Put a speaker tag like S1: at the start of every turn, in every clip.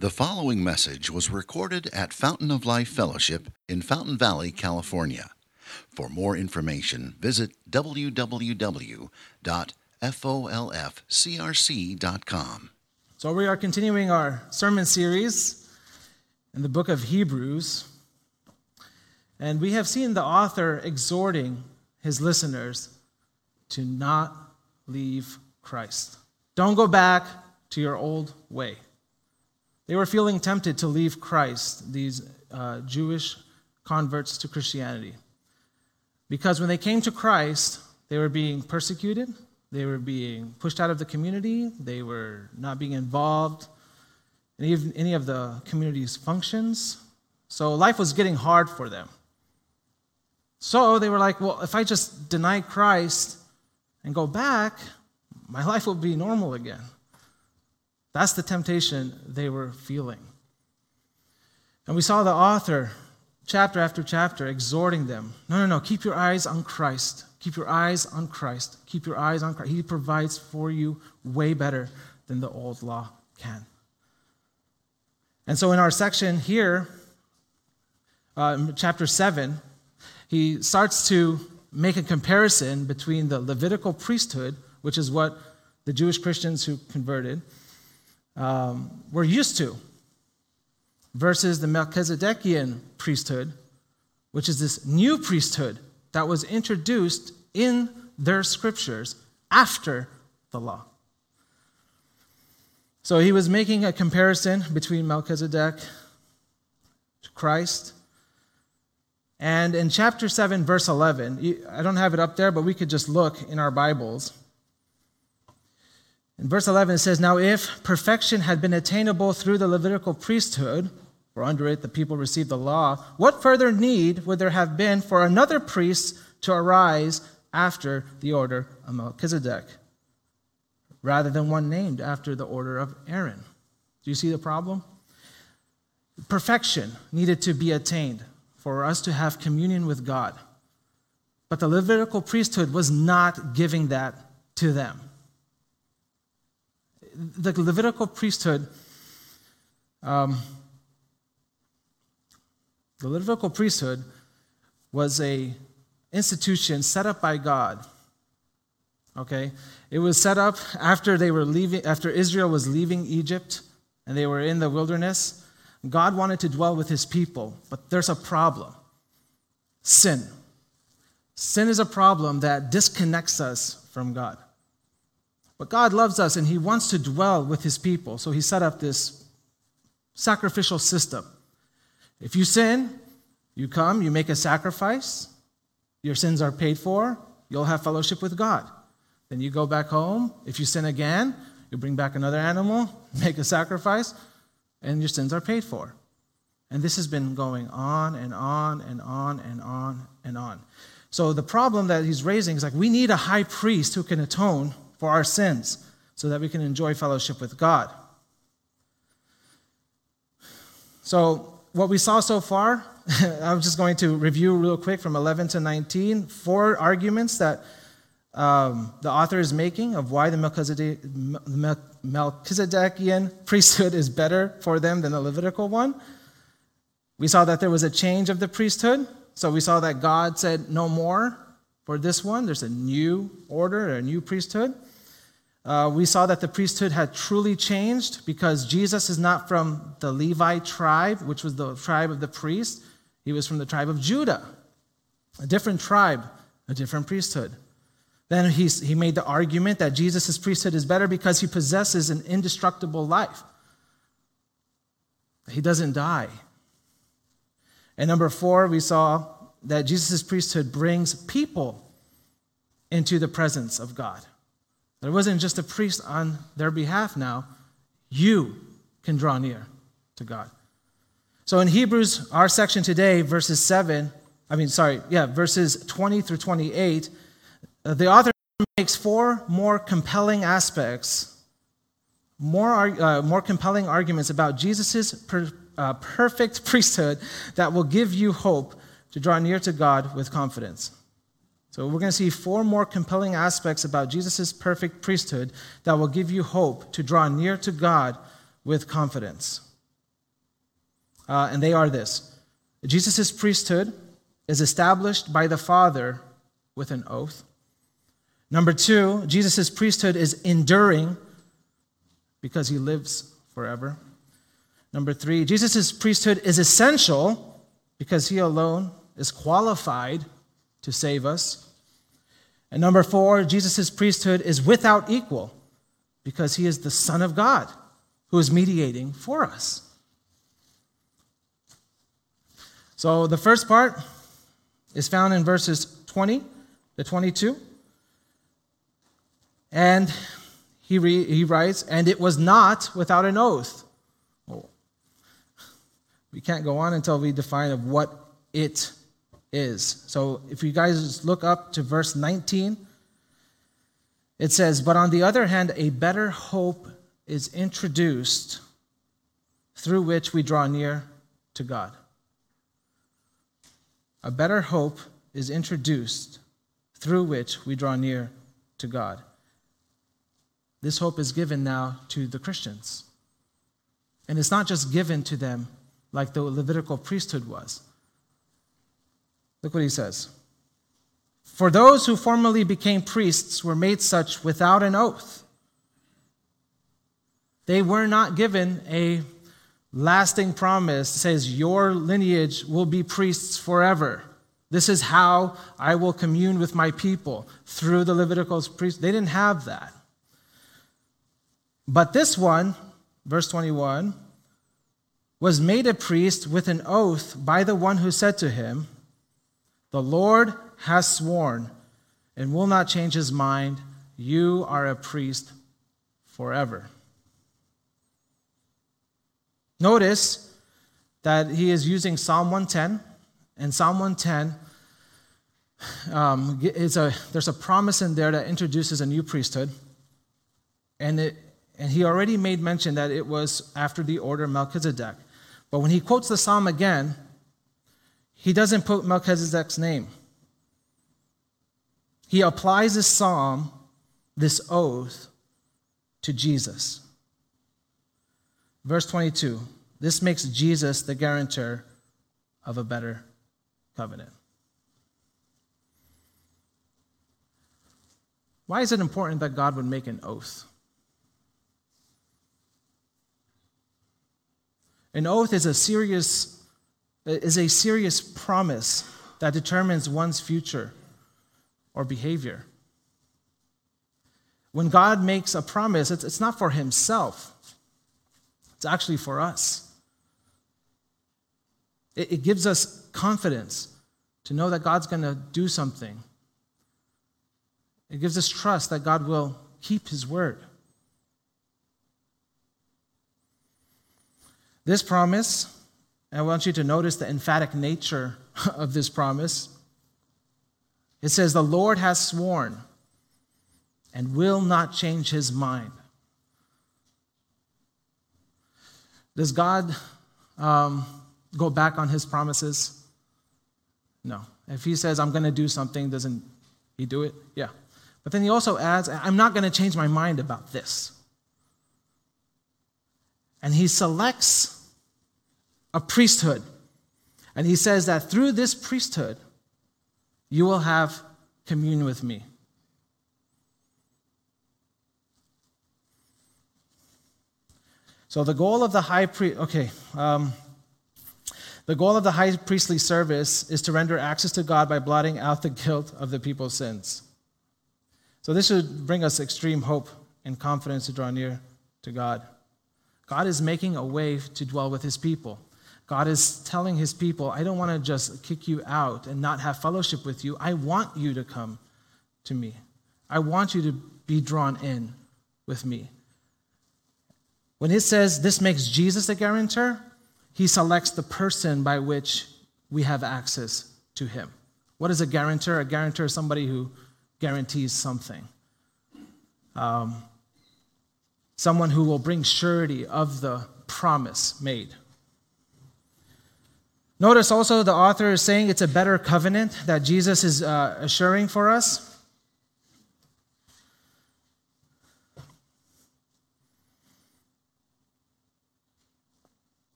S1: The following message was recorded at Fountain of Life Fellowship in Fountain Valley, California. For more information, visit www.folfcrc.com.
S2: So, we are continuing our sermon series in the book of Hebrews. And we have seen the author exhorting his listeners to not leave Christ. Don't go back to your old way. They were feeling tempted to leave Christ, these uh, Jewish converts to Christianity. Because when they came to Christ, they were being persecuted, they were being pushed out of the community, they were not being involved in any of, any of the community's functions. So life was getting hard for them. So they were like, well, if I just deny Christ and go back, my life will be normal again. That's the temptation they were feeling. And we saw the author, chapter after chapter, exhorting them no, no, no, keep your eyes on Christ. Keep your eyes on Christ. Keep your eyes on Christ. He provides for you way better than the old law can. And so in our section here, uh, chapter 7, he starts to make a comparison between the Levitical priesthood, which is what the Jewish Christians who converted, um, we're used to, versus the Melchizedekian priesthood, which is this new priesthood that was introduced in their scriptures after the law. So he was making a comparison between Melchizedek, to Christ, and in chapter 7, verse 11, I don't have it up there, but we could just look in our Bibles. In verse 11, it says, Now if perfection had been attainable through the Levitical priesthood, for under it the people received the law, what further need would there have been for another priest to arise after the order of Melchizedek, rather than one named after the order of Aaron? Do you see the problem? Perfection needed to be attained for us to have communion with God. But the Levitical priesthood was not giving that to them the Levitical priesthood, um, the Levitical priesthood was a institution set up by God. Okay, it was set up after they were leaving, after Israel was leaving Egypt, and they were in the wilderness. God wanted to dwell with His people, but there's a problem: sin. Sin is a problem that disconnects us from God. But God loves us and He wants to dwell with His people. So He set up this sacrificial system. If you sin, you come, you make a sacrifice, your sins are paid for, you'll have fellowship with God. Then you go back home. If you sin again, you bring back another animal, make a sacrifice, and your sins are paid for. And this has been going on and on and on and on and on. So the problem that he's raising is like we need a high priest who can atone for our sins so that we can enjoy fellowship with God. So, what we saw so far, I'm just going to review real quick from 11 to 19, four arguments that um, the author is making of why the Melchizedekian priesthood is better for them than the Levitical one. We saw that there was a change of the priesthood. So we saw that God said no more for this one. There's a new order, a new priesthood. Uh, we saw that the priesthood had truly changed because Jesus is not from the Levi tribe, which was the tribe of the priest. He was from the tribe of Judah, a different tribe, a different priesthood. Then he, he made the argument that Jesus' priesthood is better because he possesses an indestructible life. He doesn't die. And number four, we saw that Jesus' priesthood brings people into the presence of God. There wasn't just a priest on their behalf now. You can draw near to God. So in Hebrews, our section today, verses 7, I mean, sorry, yeah, verses 20 through 28, uh, the author makes four more compelling aspects, more, uh, more compelling arguments about Jesus' per, uh, perfect priesthood that will give you hope to draw near to God with confidence. So we're going to see four more compelling aspects about Jesus' perfect priesthood that will give you hope to draw near to God with confidence. uh, and they are this Jesus' priesthood is established by the Father with an oath. Number two, Jesus' priesthood is enduring because he lives forever. Number three, Jesus' priesthood is essential because he alone is qualified to save us. And number four, Jesus' priesthood is without equal because he is the Son of God who is mediating for us. So the first part is found in verses 20 to 22. And he, re, he writes, and it was not without an oath. Well, we can't go on until we define of what it is. So if you guys look up to verse 19, it says, But on the other hand, a better hope is introduced through which we draw near to God. A better hope is introduced through which we draw near to God. This hope is given now to the Christians. And it's not just given to them like the Levitical priesthood was. Look what he says. For those who formerly became priests were made such without an oath. They were not given a lasting promise that says, Your lineage will be priests forever. This is how I will commune with my people through the Levitical priests. They didn't have that. But this one, verse 21, was made a priest with an oath by the one who said to him, The Lord has sworn and will not change his mind. You are a priest forever. Notice that he is using Psalm 110, and Psalm 110 um, is a, there's a promise in there that introduces a new priesthood. And, it, and he already made mention that it was after the order of Melchizedek. But when he quotes the psalm again, he doesn't put Melchizedek's name. He applies this psalm, this oath, to Jesus. Verse 22 this makes Jesus the guarantor of a better covenant. Why is it important that God would make an oath? An oath is a serious, is a serious promise that determines one's future or behavior. When God makes a promise, it's, it's not for himself, it's actually for us. It, it gives us confidence to know that God's going to do something. It gives us trust that God will keep his word. This promise, I want you to notice the emphatic nature of this promise. It says, The Lord has sworn and will not change his mind. Does God um, go back on his promises? No. If he says, I'm going to do something, doesn't he do it? Yeah. But then he also adds, I'm not going to change my mind about this. And he selects a priesthood. And he says that through this priesthood, you will have communion with me. So the goal of the high priest, okay, um, the goal of the high priestly service is to render access to God by blotting out the guilt of the people's sins. So this should bring us extreme hope and confidence to draw near to God. God is making a way to dwell with his people. God is telling his people, I don't want to just kick you out and not have fellowship with you. I want you to come to me. I want you to be drawn in with me. When it says this makes Jesus a guarantor, he selects the person by which we have access to him. What is a guarantor? A guarantor is somebody who guarantees something. Um, someone who will bring surety of the promise made. Notice also the author is saying it's a better covenant that Jesus is uh, assuring for us.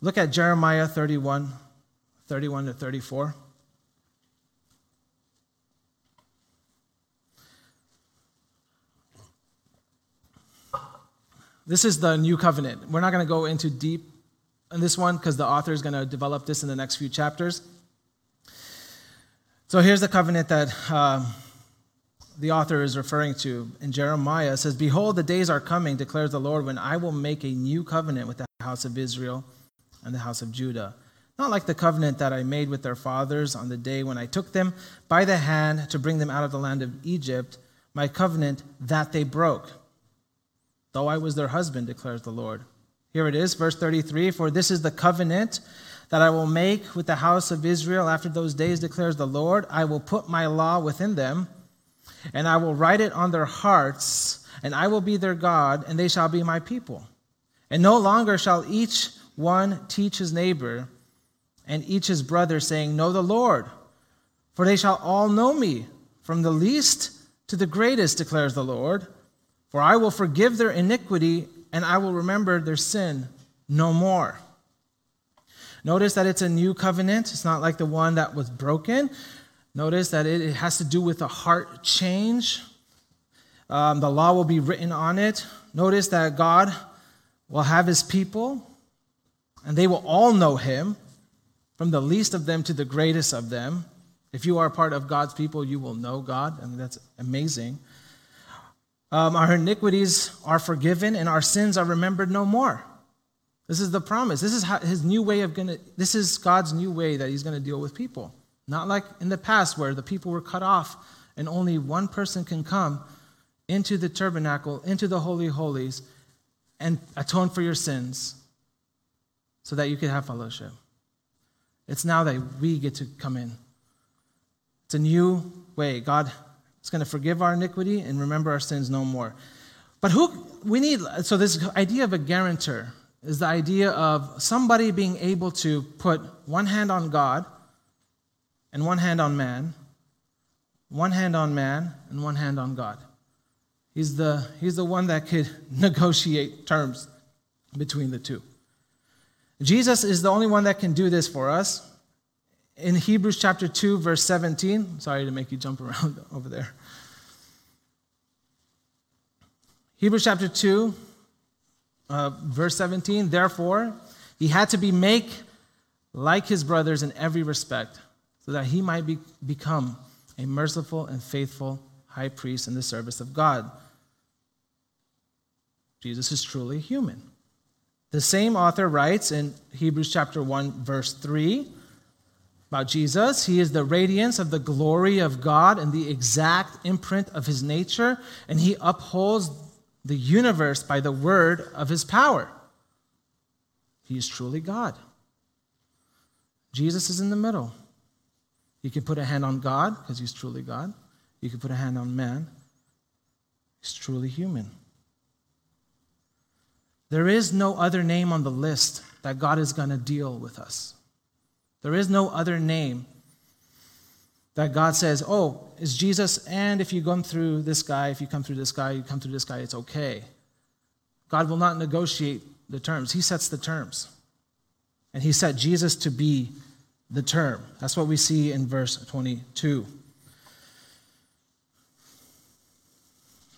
S2: Look at Jeremiah 31, 31 to 34. This is the new covenant. We're not going to go into deep in this one because the author is going to develop this in the next few chapters. So here's the covenant that um, the author is referring to in Jeremiah. It says, Behold, the days are coming, declares the Lord, when I will make a new covenant with the house of Israel and the house of Judah. Not like the covenant that I made with their fathers on the day when I took them by the hand to bring them out of the land of Egypt, my covenant that they broke though I was their husband, declares the Lord. Here it is, verse 33 For this is the covenant that I will make with the house of Israel after those days, declares the Lord. I will put my law within them, and I will write it on their hearts, and I will be their God, and they shall be my people. And no longer shall each one teach his neighbor and each his brother, saying, Know the Lord, for they shall all know me, from the least to the greatest, declares the Lord. For I will forgive their iniquity and I will remember their sin no more. Notice that it's a new covenant. It's not like the one that was broken. Notice that it has to do with a heart change. Um, the law will be written on it. Notice that God will have his people, and they will all know him, from the least of them to the greatest of them. If you are part of God's people, you will know God, and that's amazing. Um, our iniquities are forgiven and our sins are remembered no more. This is the promise. This is how, his new way of gonna. This is God's new way that He's to deal with people. Not like in the past where the people were cut off and only one person can come into the tabernacle, into the holy holies, and atone for your sins, so that you could have fellowship. It's now that we get to come in. It's a new way. God it's going to forgive our iniquity and remember our sins no more. But who we need, so this idea of a guarantor is the idea of somebody being able to put one hand on God and one hand on man, one hand on man and one hand on God. He's the, he's the one that could negotiate terms between the two. Jesus is the only one that can do this for us in Hebrews chapter 2, verse 17. Sorry to make you jump around over there. Hebrews chapter 2, uh, verse 17. Therefore, he had to be make like his brothers in every respect, so that he might be, become a merciful and faithful high priest in the service of God. Jesus is truly human. The same author writes in Hebrews chapter 1, verse 3 about Jesus. He is the radiance of the glory of God and the exact imprint of his nature, and he upholds the universe by the word of his power. He is truly God. Jesus is in the middle. You can put a hand on God because he's truly God. You can put a hand on man. He's truly human. There is no other name on the list that God is going to deal with us. There is no other name that God says, oh, is Jesus, and if you come through this guy, if you come through this guy, you come through this guy, it's okay. God will not negotiate the terms, He sets the terms. And He set Jesus to be the term. That's what we see in verse 22.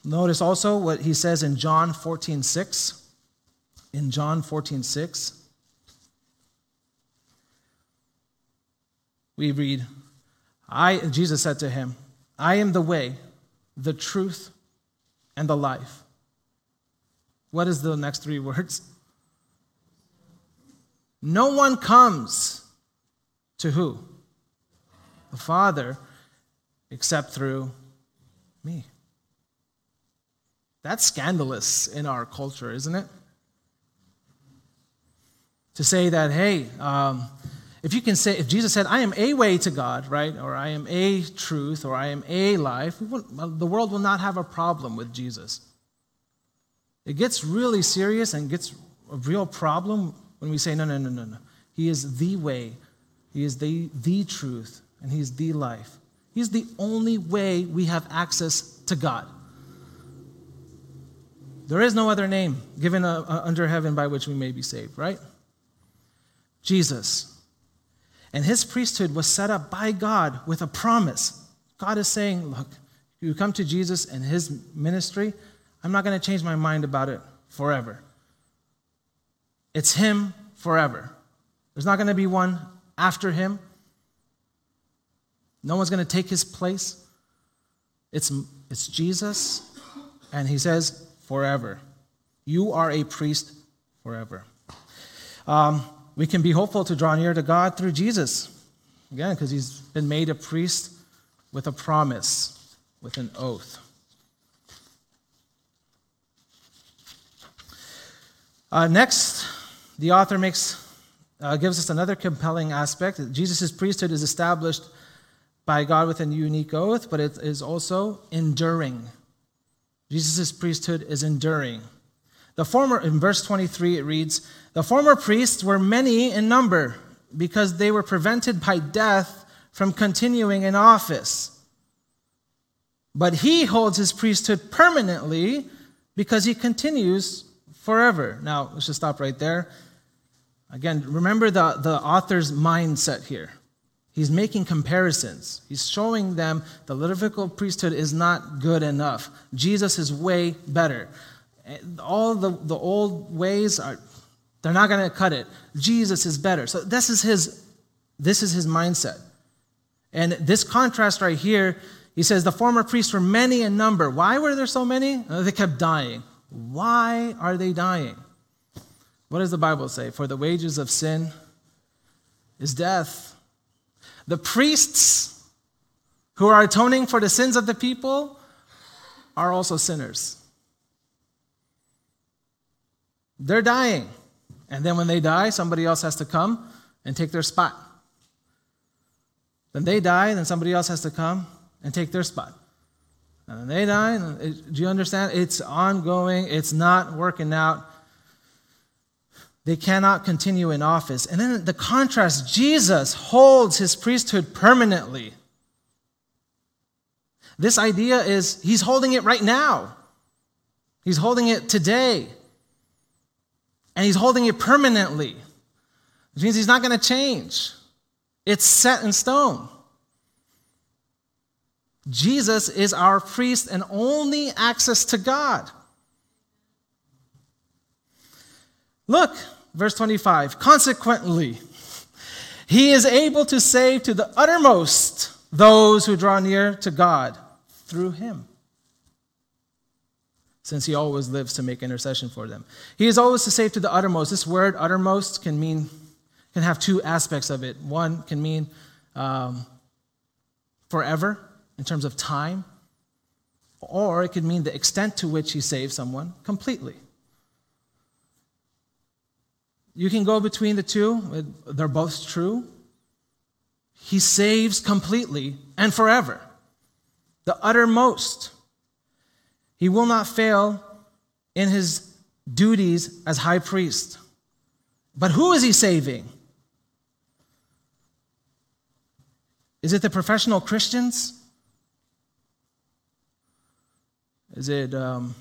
S2: Notice also what he says in John 14, 6. In John 14, 6, we read, I, Jesus said to him, I am the way, the truth, and the life. What is the next three words? No one comes to who? The Father, except through me. That's scandalous in our culture, isn't it? To say that, hey, um, if you can say, if Jesus said, I am a way to God, right, or I am a truth, or I am a life, the world will not have a problem with Jesus. It gets really serious and gets a real problem when we say, no, no, no, no, no. He is the way, He is the, the truth, and He is the life. He's the only way we have access to God. There is no other name given uh, uh, under heaven by which we may be saved, right? Jesus. And his priesthood was set up by God with a promise. God is saying, Look, you come to Jesus and his ministry, I'm not going to change my mind about it forever. It's him forever. There's not going to be one after him. No one's going to take his place. It's, it's Jesus, and he says, forever. You are a priest forever. Um, we can be hopeful to draw near to God through Jesus. Again, because he's been made a priest with a promise, with an oath. Uh, next, the author makes, uh, gives us another compelling aspect. Jesus' priesthood is established by God with a unique oath, but it is also enduring. Jesus' priesthood is enduring. The former, in verse 23, it reads, The former priests were many in number because they were prevented by death from continuing in office. But he holds his priesthood permanently because he continues forever. Now, let's just stop right there. Again, remember the, the author's mindset here. He's making comparisons. He's showing them the Levitical priesthood is not good enough. Jesus is way better. All the, the old ways are they're not going to cut it. Jesus is better. So this is his this is his mindset. And this contrast right here, he says the former priests were many in number. Why were there so many? They kept dying. Why are they dying? What does the Bible say? For the wages of sin is death. The priests who are atoning for the sins of the people are also sinners. They're dying. And then when they die, somebody else has to come and take their spot. Then they die, then somebody else has to come and take their spot. And then they die. And do you understand? It's ongoing, it's not working out. They cannot continue in office. And then the contrast Jesus holds his priesthood permanently. This idea is he's holding it right now, he's holding it today, and he's holding it permanently, which means he's not going to change. It's set in stone. Jesus is our priest and only access to God. Look, verse 25. Consequently, he is able to save to the uttermost those who draw near to God through him, since he always lives to make intercession for them. He is always to save to the uttermost. This word uttermost can mean can have two aspects of it. One can mean um, forever in terms of time, or it could mean the extent to which he saves someone completely. You can go between the two, they're both true. He saves completely and forever, the uttermost. He will not fail in his duties as high priest. But who is he saving? Is it the professional Christians? Is it um,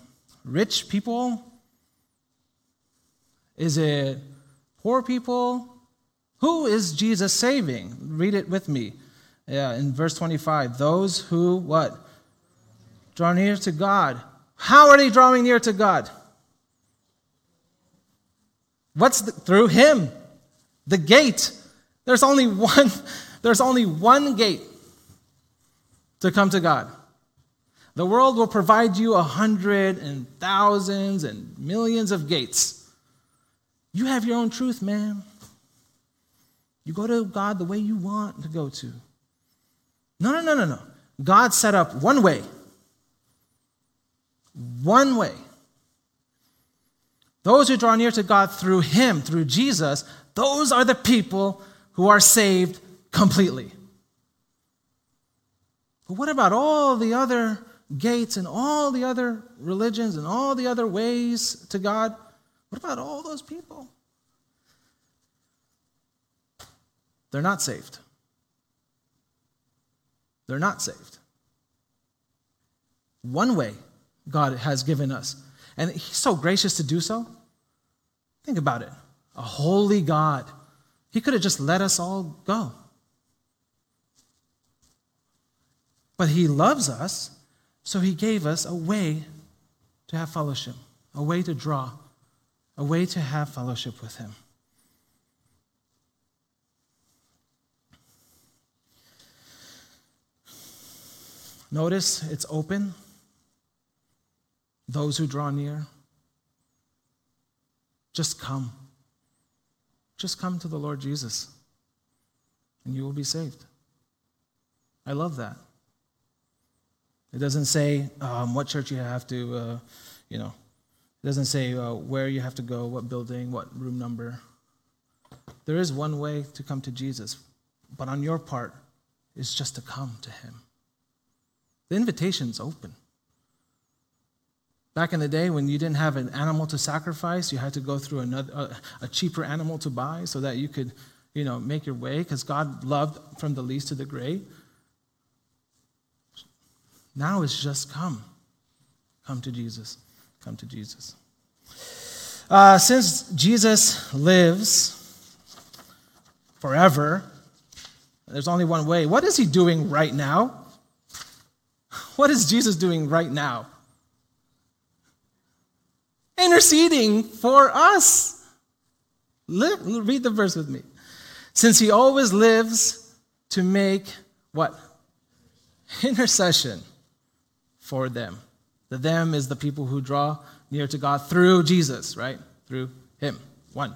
S2: rich people? Is it poor people? Who is Jesus saving? Read it with me. Yeah, in verse 25. Those who what? Draw near to God. How are they drawing near to God? What's the, through him? The gate. There's only one there's only one gate to come to God. The world will provide you a hundred and thousands and millions of gates. You have your own truth, man. You go to God the way you want to go to. No, no, no, no, no. God set up one way. One way. Those who draw near to God through Him, through Jesus, those are the people who are saved completely. But what about all the other gates and all the other religions and all the other ways to God? What about all those people? They're not saved. They're not saved. One way God has given us, and He's so gracious to do so. Think about it. A holy God He could have just let us all go. But He loves us, so He gave us a way to have fellowship, a way to draw, a way to have fellowship with Him. Notice it's open. Those who draw near, just come. Just come to the Lord Jesus, and you will be saved. I love that. It doesn't say um, what church you have to, uh, you know, it doesn't say uh, where you have to go, what building, what room number. There is one way to come to Jesus, but on your part is just to come to Him. The invitation's open. Back in the day when you didn't have an animal to sacrifice, you had to go through another, a, cheaper animal to buy so that you could, you know, make your way because God loved from the least to the great. Now it's just come. Come to Jesus. Come to Jesus. Uh, since Jesus lives forever, there's only one way. What is he doing right now? What is Jesus doing right now? Interceding for us. Read the verse with me. Since he always lives to make what? Intercession for them. The them is the people who draw near to God through Jesus, right? Through him. One.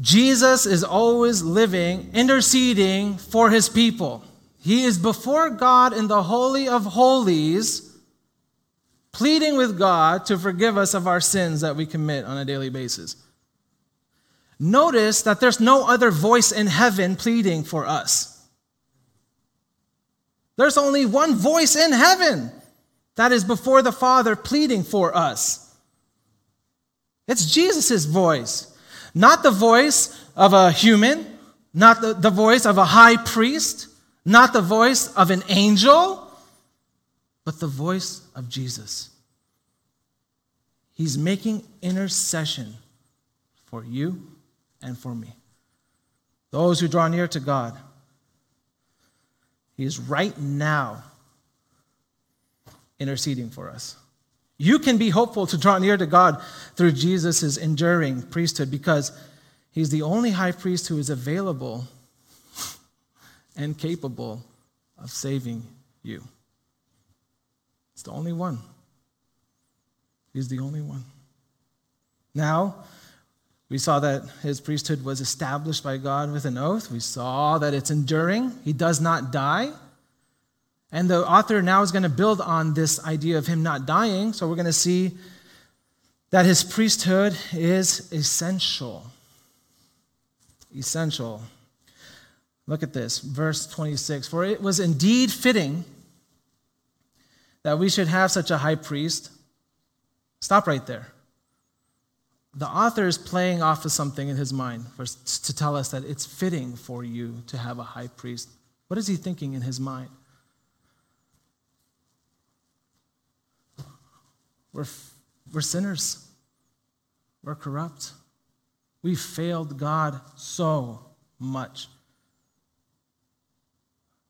S2: Jesus is always living, interceding for his people. He is before God in the Holy of Holies, pleading with God to forgive us of our sins that we commit on a daily basis. Notice that there's no other voice in heaven pleading for us. There's only one voice in heaven that is before the Father pleading for us. It's Jesus' voice, not the voice of a human, not the, the voice of a high priest not the voice of an angel, but the voice of Jesus. He's making intercession for you and for me. Those who draw near to God. He is right now interceding for us. You can be hopeful to draw near to God through Jesus' enduring priesthood because he's the only high priest who is available and capable of saving you. It's the only one. He's the only one. Now, we saw that his priesthood was established by God with an oath. We saw that it's enduring. He does not die. And the author now is going to build on this idea of him not dying. So we're going to see that his priesthood is essential. Essential. Look at this, verse 26. For it was indeed fitting that we should have such a high priest. Stop right there. The author is playing off of something in his mind to tell us that it's fitting for you to have a high priest. What is he thinking in his mind? We're, we're sinners, we're corrupt. We failed God so much.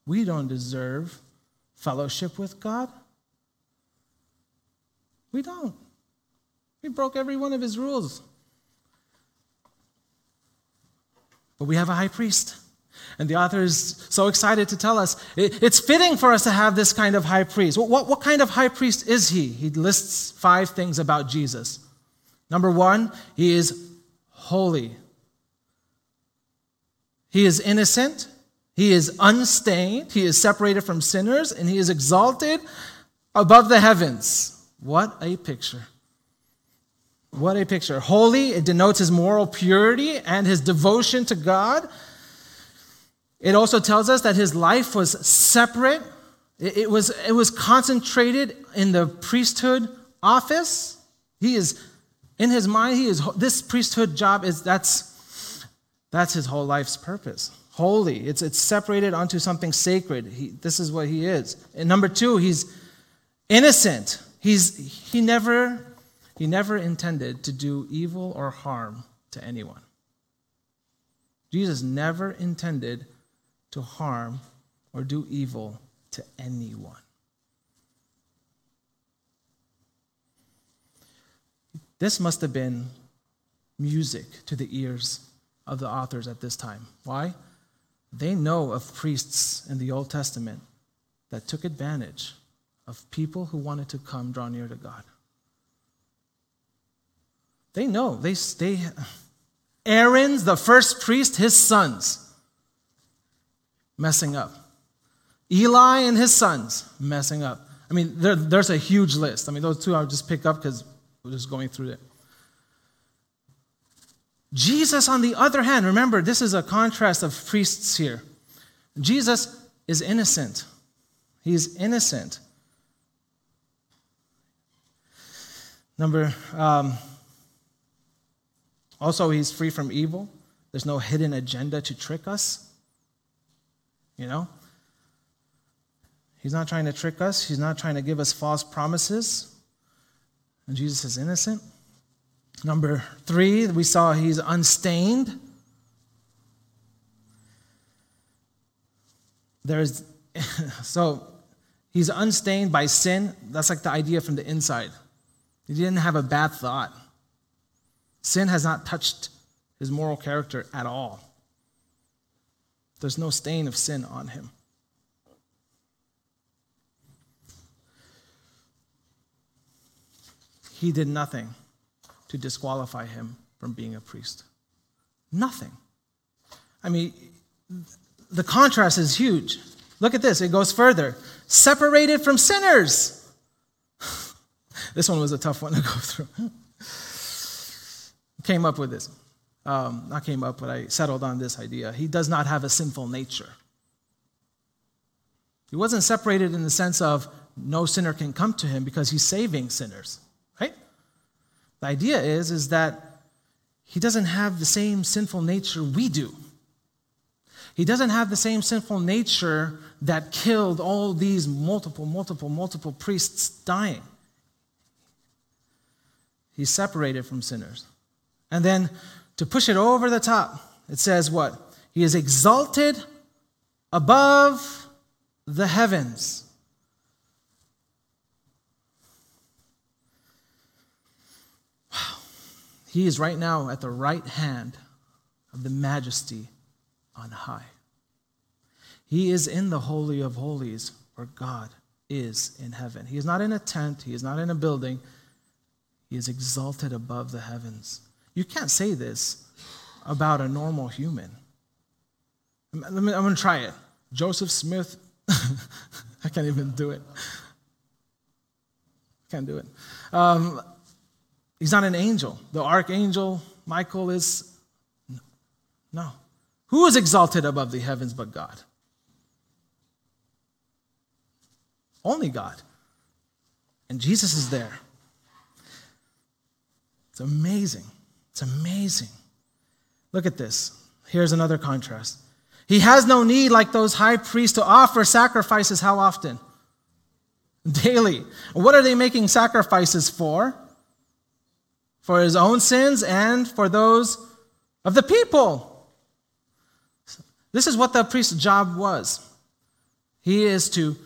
S2: We don't deserve fellowship with God. We don't. We broke every one of his rules. But we have a high priest. And the author is so excited to tell us it's fitting for us to have this kind of high priest. What, what kind of high priest is he? He lists five things about Jesus. Number one, he is holy, he is innocent, he is unstained, he is separated from sinners, and he is exalted above the heavens. What a picture! What a picture. Holy, it denotes his moral purity and his devotion to God. It also tells us that his life was separate, it, was, it was concentrated in the priesthood office. He is, in his mind, he is, this priesthood job is, that's, that's his whole life's purpose holy. It's, it's separated onto something sacred. He, this is what he is. And number two, he's innocent. He's, he, never, he never intended to do evil or harm to anyone. Jesus never intended to harm or do evil to anyone. This must have been music to the ears of the authors at this time. Why? They know of priests in the Old Testament that took advantage of people who wanted to come draw near to God. They know. They, they, Aaron's the first priest, his sons messing up. Eli and his sons messing up. I mean, there, there's a huge list. I mean, those two I'll just pick up because we're just going through it. Jesus, on the other hand, remember, this is a contrast of priests here. Jesus is innocent. He's innocent. Number, um, also, he's free from evil. There's no hidden agenda to trick us. You know? He's not trying to trick us, he's not trying to give us false promises. And Jesus is innocent. Number three, we saw he's unstained. There's so he's unstained by sin. That's like the idea from the inside. He didn't have a bad thought. Sin has not touched his moral character at all. There's no stain of sin on him. He did nothing to disqualify him from being a priest. Nothing. I mean, the contrast is huge. Look at this, it goes further. Separated from sinners. This one was a tough one to go through. came up with this. Um, not came up, but I settled on this idea. He does not have a sinful nature. He wasn't separated in the sense of no sinner can come to him because he's saving sinners. Right? The idea is, is that he doesn't have the same sinful nature we do. He doesn't have the same sinful nature that killed all these multiple, multiple, multiple priests dying. He's separated from sinners. And then to push it over the top, it says what? He is exalted above the heavens. Wow. He is right now at the right hand of the majesty on high. He is in the Holy of Holies where God is in heaven. He is not in a tent, he is not in a building. He is exalted above the heavens. You can't say this about a normal human. I'm going to try it. Joseph Smith, I can't even do it. Can't do it. Um, He's not an angel. The archangel Michael is no. Who is exalted above the heavens but God? Only God. And Jesus is there. It's amazing. It's amazing. Look at this. Here's another contrast. He has no need, like those high priests, to offer sacrifices how often? Daily. What are they making sacrifices for? for his own sins and for those of the people. This is what the priest's job was. He is to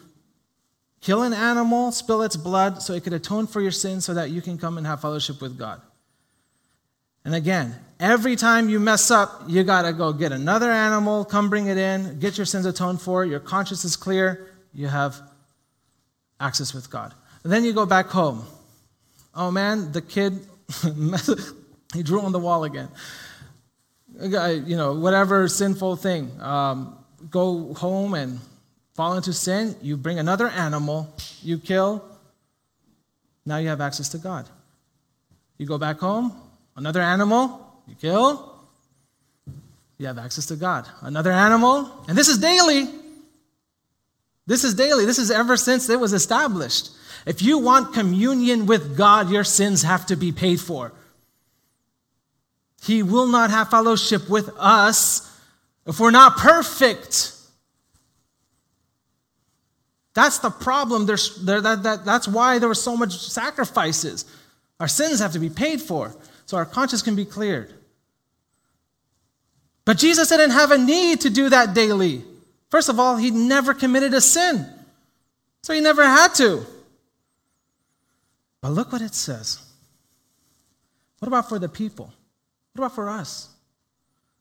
S2: kill an animal, spill its blood, so it could atone for your sins so that you can come and have fellowship with God. And again, every time you mess up, you got to go get another animal, come bring it in, get your sins atoned for, your conscience is clear, you have access with God. And then you go back home. Oh man, the kid he drew on the wall again. You know, whatever sinful thing. Um, go home and fall into sin. You bring another animal, you kill. Now you have access to God. You go back home, another animal, you kill. You have access to God. Another animal, and this is daily. This is daily. This is ever since it was established. If you want communion with God, your sins have to be paid for. He will not have fellowship with us if we're not perfect. That's the problem. There's, there, that, that, that's why there were so much sacrifices. Our sins have to be paid for so our conscience can be cleared. But Jesus didn't have a need to do that daily. First of all, he never committed a sin, so he never had to. But look what it says. What about for the people? What about for us?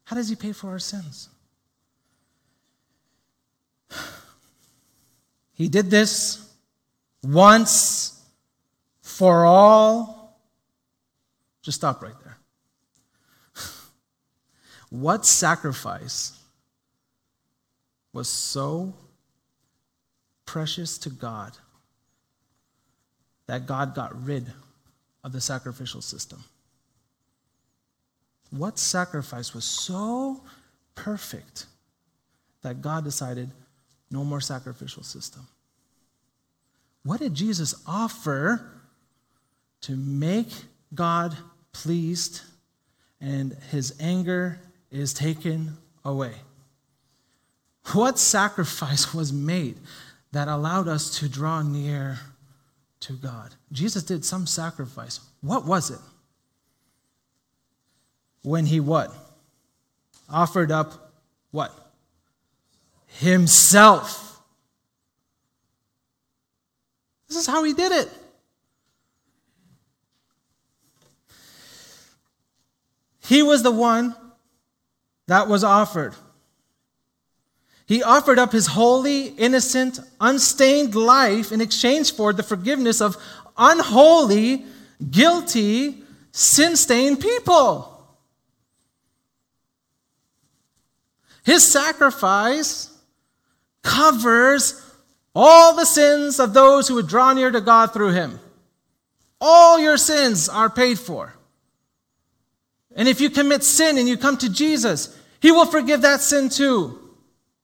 S2: How does he pay for our sins? He did this once for all. Just stop right there. what sacrifice was so precious to God that God got rid of the sacrificial system? What sacrifice was so perfect that God decided no more sacrificial system? What did Jesus offer to make God pleased and his anger is taken away? What sacrifice was made that allowed us to draw near to God? Jesus did some sacrifice. What was it? When he what? Offered up what? Himself. This is how he did it. He was the one that was offered. He offered up his holy, innocent, unstained life in exchange for the forgiveness of unholy, guilty, sin stained people. His sacrifice covers all the sins of those who would draw near to God through him. All your sins are paid for. And if you commit sin and you come to Jesus, he will forgive that sin too.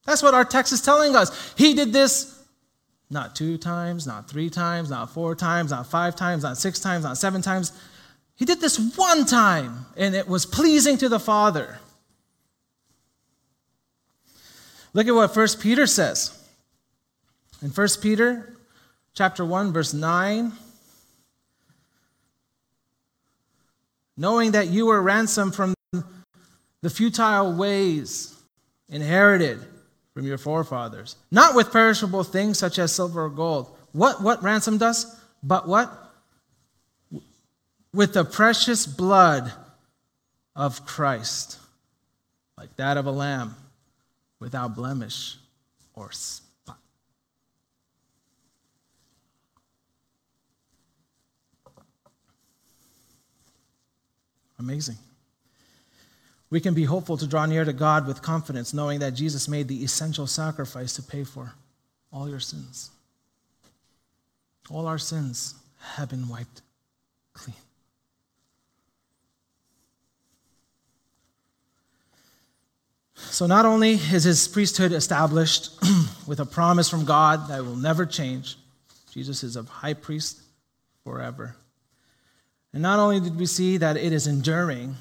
S2: That's what our text is telling us. He did this not two times, not three times, not four times, not five times, not six times, not seven times. He did this one time, and it was pleasing to the Father. Look at what 1 Peter says. In 1 Peter chapter 1 verse 9, knowing that you were ransomed from the futile ways inherited from your forefathers, not with perishable things such as silver or gold. What, what ransomed us? But what? With the precious blood of Christ, like that of a lamb, without blemish or spot. Amazing we can be hopeful to draw near to God with confidence, knowing that Jesus made the essential sacrifice to pay for all your sins. All our sins have been wiped clean. So, not only is his priesthood established with a promise from God that will never change, Jesus is a high priest forever. And not only did we see that it is enduring,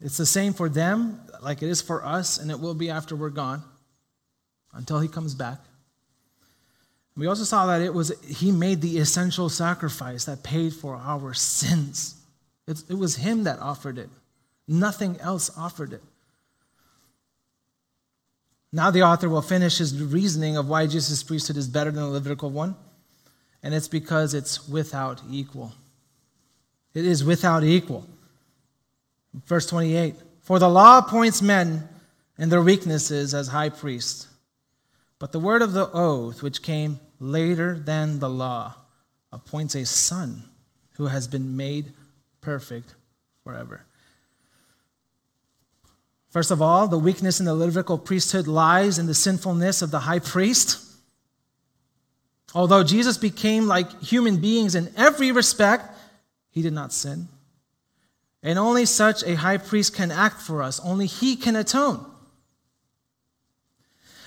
S2: it's the same for them, like it is for us, and it will be after we're gone until he comes back. We also saw that it was he made the essential sacrifice that paid for our sins. It, it was him that offered it. Nothing else offered it. Now the author will finish his reasoning of why Jesus' priesthood is better than the Levitical one, and it's because it's without equal. It is without equal. Verse 28 For the law appoints men in their weaknesses as high priests, but the word of the oath, which came later than the law, appoints a son who has been made perfect forever. First of all, the weakness in the Levitical priesthood lies in the sinfulness of the high priest. Although Jesus became like human beings in every respect, he did not sin. And only such a high priest can act for us. Only he can atone.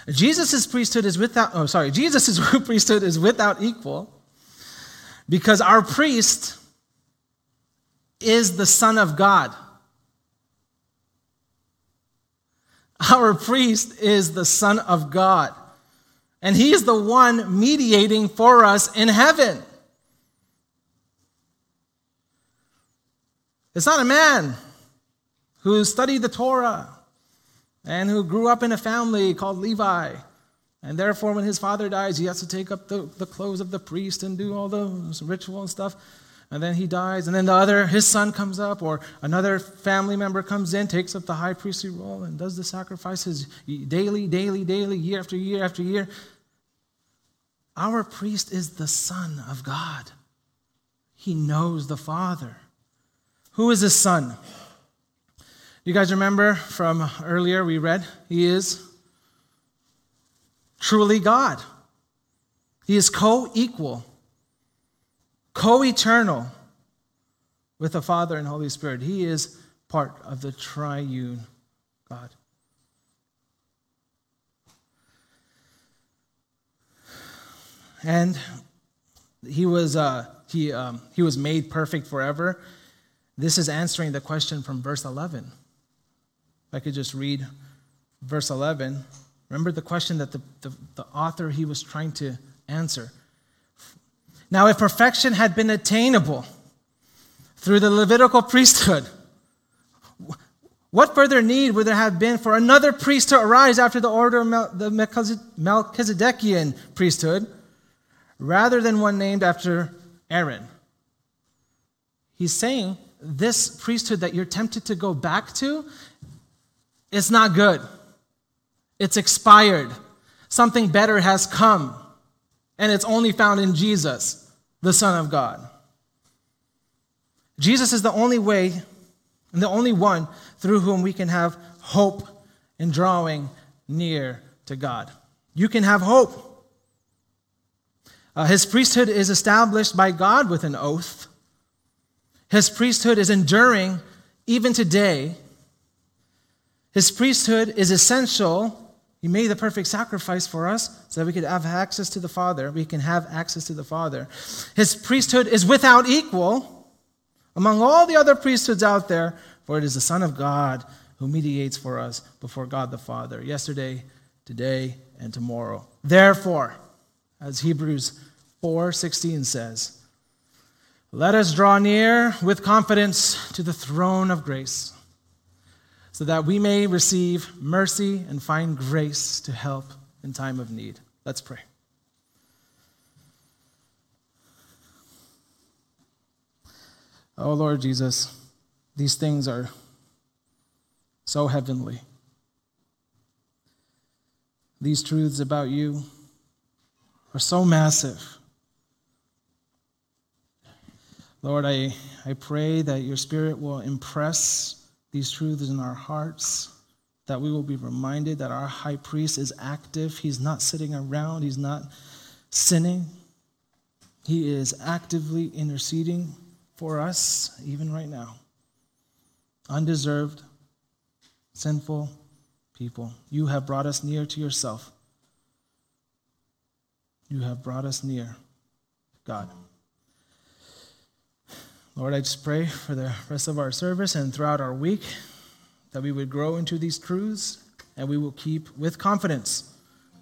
S2: Jesus' priesthood is without, oh, sorry, Jesus' priesthood is without equal because our priest is the Son of God. Our priest is the Son of God. And he is the one mediating for us in heaven. It's not a man who studied the Torah and who grew up in a family called Levi. And therefore, when his father dies, he has to take up the, the clothes of the priest and do all those ritual and stuff. And then he dies. And then the other, his son comes up, or another family member comes in, takes up the high priestly role, and does the sacrifices daily, daily, daily, year after year after year. Our priest is the Son of God. He knows the Father. Who is his son? You guys remember from earlier we read? He is truly God. He is co equal, co eternal with the Father and Holy Spirit. He is part of the triune God. And he was, uh, he, um, he was made perfect forever. This is answering the question from verse 11. If I could just read verse 11. Remember the question that the, the, the author he was trying to answer. Now, if perfection had been attainable through the Levitical priesthood, what further need would there have been for another priest to arise after the order of the Melchizedekian priesthood, rather than one named after Aaron? He's saying this priesthood that you're tempted to go back to is not good. It's expired. Something better has come, and it's only found in Jesus, the Son of God. Jesus is the only way and the only one through whom we can have hope in drawing near to God. You can have hope. Uh, his priesthood is established by God with an oath. His priesthood is enduring even today. His priesthood is essential he made the perfect sacrifice for us so that we could have access to the Father. We can have access to the Father. His priesthood is without equal among all the other priesthoods out there, for it is the Son of God who mediates for us before God the Father, yesterday, today, and tomorrow. Therefore, as Hebrews 4:16 says, let us draw near with confidence to the throne of grace so that we may receive mercy and find grace to help in time of need. Let's pray. Oh Lord Jesus, these things are so heavenly. These truths about you are so massive. Lord, I, I pray that your Spirit will impress these truths in our hearts, that we will be reminded that our high priest is active. He's not sitting around, he's not sinning. He is actively interceding for us, even right now. Undeserved, sinful people. You have brought us near to yourself. You have brought us near, God. Lord, I just pray for the rest of our service and throughout our week that we would grow into these truths and we will keep with confidence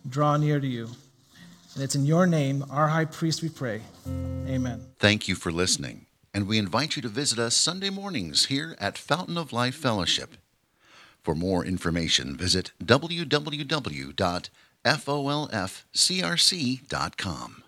S2: draw near to you. And it's in your name, our high priest, we pray. Amen.
S1: Thank you for listening. And we invite you to visit us Sunday mornings here at Fountain of Life Fellowship. For more information, visit www.folfcrc.com.